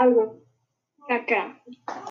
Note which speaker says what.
Speaker 1: algo. Acá.